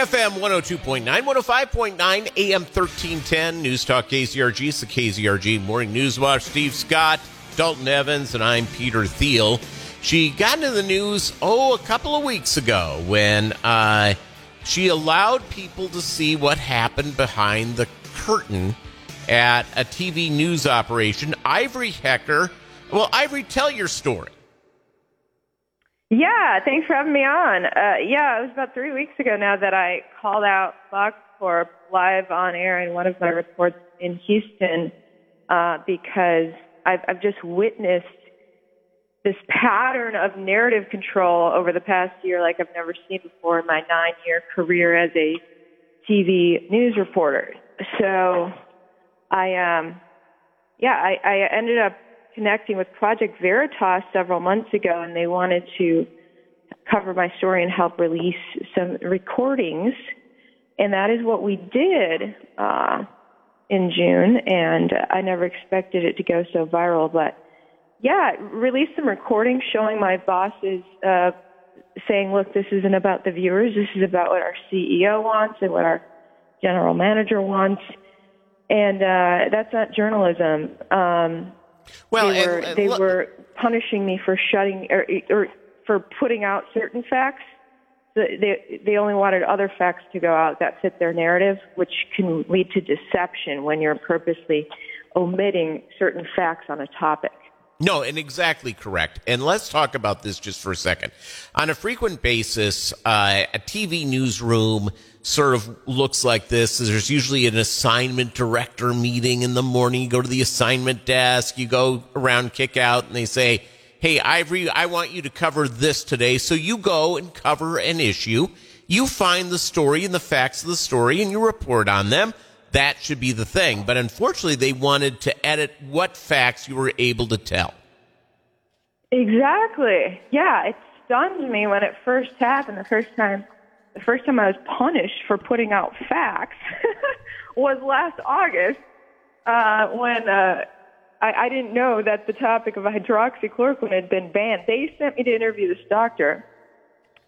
FM 102.9, 105.9, AM 1310, News Talk KZRG. It's the KZRG Morning News Watch. Steve Scott, Dalton Evans, and I'm Peter Thiel. She got into the news, oh, a couple of weeks ago when uh, she allowed people to see what happened behind the curtain at a TV news operation. Ivory Hecker. Well, Ivory, tell your story. Yeah, thanks for having me on. Uh, yeah, it was about three weeks ago now that I called out Fox Corp live on air in one of my reports in Houston uh, because I've, I've just witnessed this pattern of narrative control over the past year like I've never seen before in my nine year career as a TV news reporter. So I, um, yeah, I, I ended up connecting with Project Veritas several months ago, and they wanted to cover my story and help release some recordings. And that is what we did uh, in June, and I never expected it to go so viral. But yeah, released some recordings showing my bosses uh, saying, look, this isn't about the viewers, this is about what our CEO wants and what our general manager wants. And uh, that's not journalism. Um, well, they were and, and they look- were punishing me for shutting or, or for putting out certain facts. The- They they only wanted other facts to go out that fit their narrative, which can lead to deception when you're purposely omitting certain facts on a topic. No, and exactly correct. And let's talk about this just for a second. On a frequent basis, uh, a TV newsroom sort of looks like this. There's usually an assignment director meeting in the morning. You go to the assignment desk, you go around kick out, and they say, Hey, Ivory, I want you to cover this today. So you go and cover an issue. You find the story and the facts of the story and you report on them that should be the thing. But unfortunately, they wanted to edit what facts you were able to tell. Exactly. Yeah, it stunned me when it first happened. The first time, the first time I was punished for putting out facts was last August uh, when uh, I, I didn't know that the topic of hydroxychloroquine had been banned. They sent me to interview this doctor,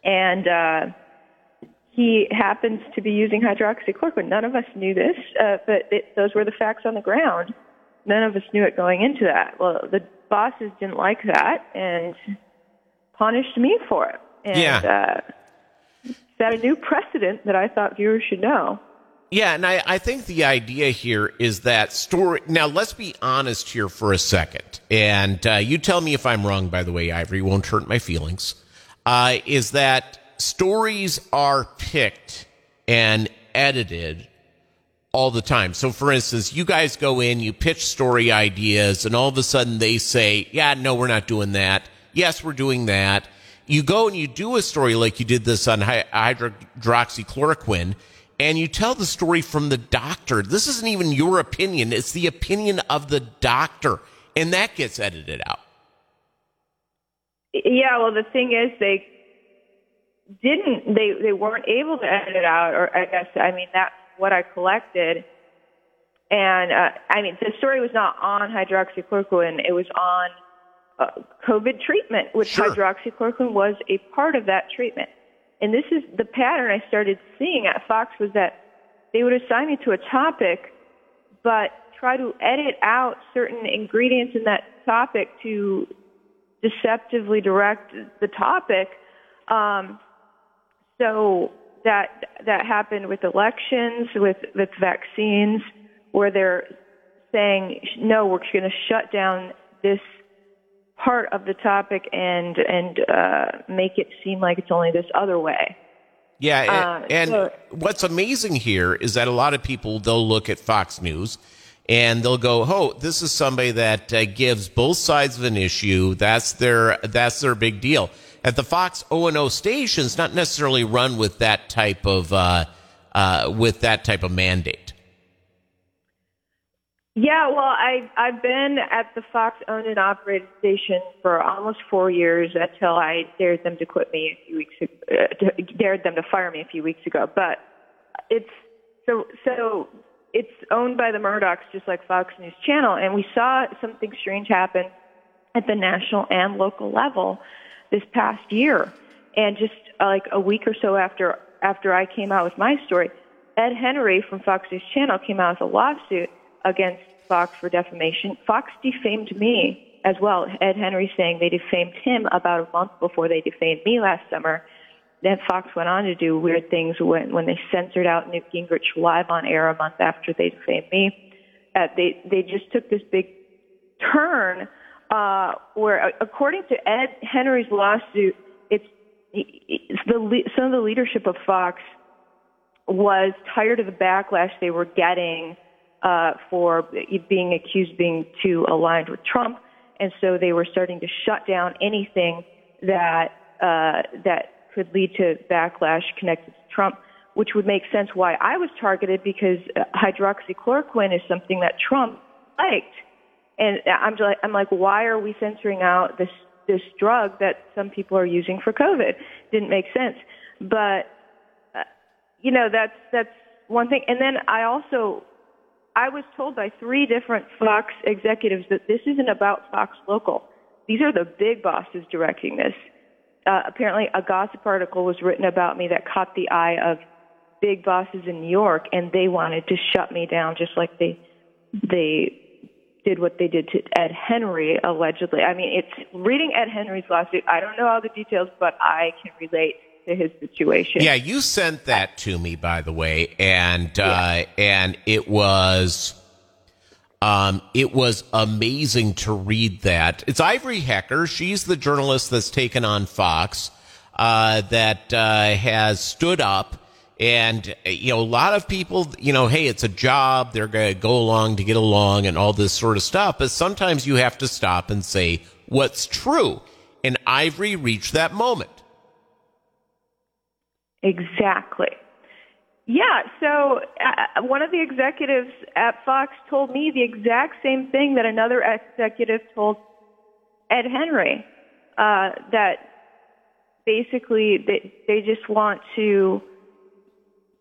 and uh, he happens to be using hydroxychloroquine. None of us knew this, uh, but it, those were the facts on the ground. None of us knew it going into that. Well, the bosses didn't like that and punished me for it. And, Yeah. Uh, set a new precedent that I thought viewers should know. Yeah, and I, I think the idea here is that story. Now, let's be honest here for a second. And uh, you tell me if I'm wrong, by the way, Ivory, won't hurt my feelings. Uh, is that stories are picked and edited all the time. So, for instance, you guys go in, you pitch story ideas, and all of a sudden they say, Yeah, no, we're not doing that. Yes, we're doing that. You go and you do a story like you did this on hydroxychloroquine, and you tell the story from the doctor. This isn't even your opinion, it's the opinion of the doctor, and that gets edited out. Yeah, well, the thing is, they didn't. They they weren't able to edit it out, or I guess I mean that's what I collected. And uh, I mean, the story was not on hydroxychloroquine; it was on uh, COVID treatment, which Sure. hydroxychloroquine was a part of that treatment. And this is the pattern I started seeing at Fox was that they would assign me to a topic, but try to edit out certain ingredients in that topic to deceptively direct the topic. Um, so that that happened with elections, with with vaccines, where they're saying no, we're going to shut down this part of the topic and and uh, make it seem like it's only this other way. Yeah, and, Uh, and so- what's amazing here is that a lot of people they'll look at Fox News and they'll go, "Oh, this is somebody that uh, gives both sides of an issue. That's their that's their big deal." At the Fox O and O stations, not necessarily run with that type of uh, uh, with that type of mandate. Yeah, well, I I've been at the Fox owned and operated station for almost four years until I dared them to quit me a few weeks ago, uh, dared them to fire me a few weeks ago. But it's so so it's owned by the Murdochs, just like Fox News Channel, and we saw something strange happen at the national and local level this past year. And just uh, like a week or so after after I came out with my story, Ed Henry from Fox News Channel came out with a lawsuit against Fox for defamation. Fox defamed me as well. Ed Henry saying they defamed him about a month before they defamed me last summer. Then Fox went on to do weird things when, when they censored out Newt Gingrich live on air a month after they defamed me. Uh, they they just took this big turn uh, where, uh, according to Ed Henry's lawsuit, it's, it's the some of the leadership of Fox was tired of the backlash they were getting uh, for being accused of being too aligned with Trump, and so they were starting to shut down anything that uh, that could lead to backlash connected to Trump, which would make sense why I was targeted because uh, hydroxychloroquine is something that Trump liked, and I'm like, I'm like, why are we censoring out this this drug that some people are using for COVID? Didn't make sense, but uh, you know that's that's one thing. And then I also I was told by three different Fox executives that this isn't about Fox Local. These are the big bosses directing this. Uh, apparently, a gossip article was written about me that caught the eye of big bosses in New York, and they wanted to shut me down, just like they they did what they did to Ed Henry allegedly. I mean, it's reading Ed Henry's lawsuit. I don't know all the details, but I can relate to his situation. Yeah, you sent that to me, by the way, and uh, and it was. Um, it was amazing to read that. It's Ivory Hecker. She's the journalist that's taken on Fox, uh, that, uh, has stood up and, you know, a lot of people, you know, hey, it's a job. They're going to go along to get along and all this sort of stuff. But sometimes you have to stop and say what's true. And Ivory reached that moment. Exactly. Yeah, so uh, one of the executives at Fox told me the exact same thing that another executive told Ed Henry uh, that basically they, they just want to,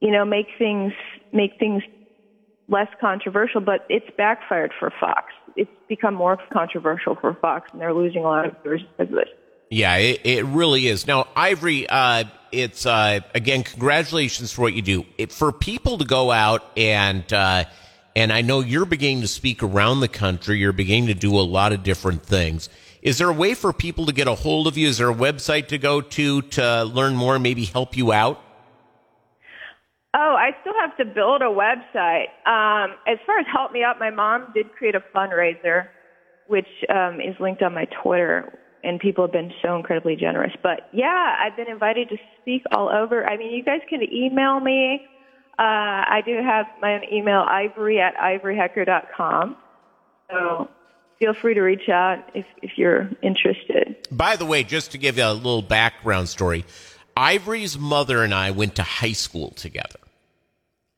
you know, make things make things less controversial, but it's backfired for Fox. It's become more controversial for Fox, and they're losing a lot of viewers because of this. Yeah, it, it really is. Now, Ivory, uh, it's uh, again, congratulations for what you do. It, for people to go out and uh, and I know you're beginning to speak around the country. You're beginning to do a lot of different things. Is there a way for people to get a hold of you? Is there a website to go to to learn more, maybe help you out? Oh, I still have to build a website. Um, as far as help me out, my mom did create a fundraiser, which um, is linked on my Twitter, and people have been so incredibly generous. But yeah, I've been invited to speak all over. I mean, you guys can email me. Uh, I do have my own email, ivory at ivoryhecker.com. So feel free to reach out if, if you're interested. By the way, just to give you a little background story, Ivory's mother and I went to high school together.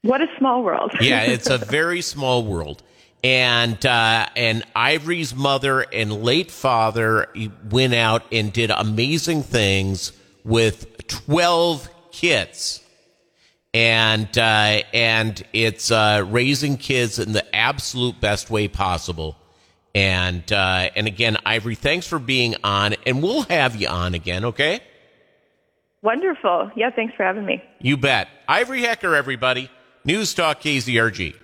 What a small world. yeah, it's a very small world and uh, and Ivory's mother and late father went out and did amazing things with twelve kids, and uh, and it's uh, raising kids in the absolute best way possible. And uh, and again, Ivory, thanks for being on, and we'll have you on again, okay? Wonderful. Yeah, thanks for having me. You bet. Ivory Hecker, everybody. News Talk KZRG.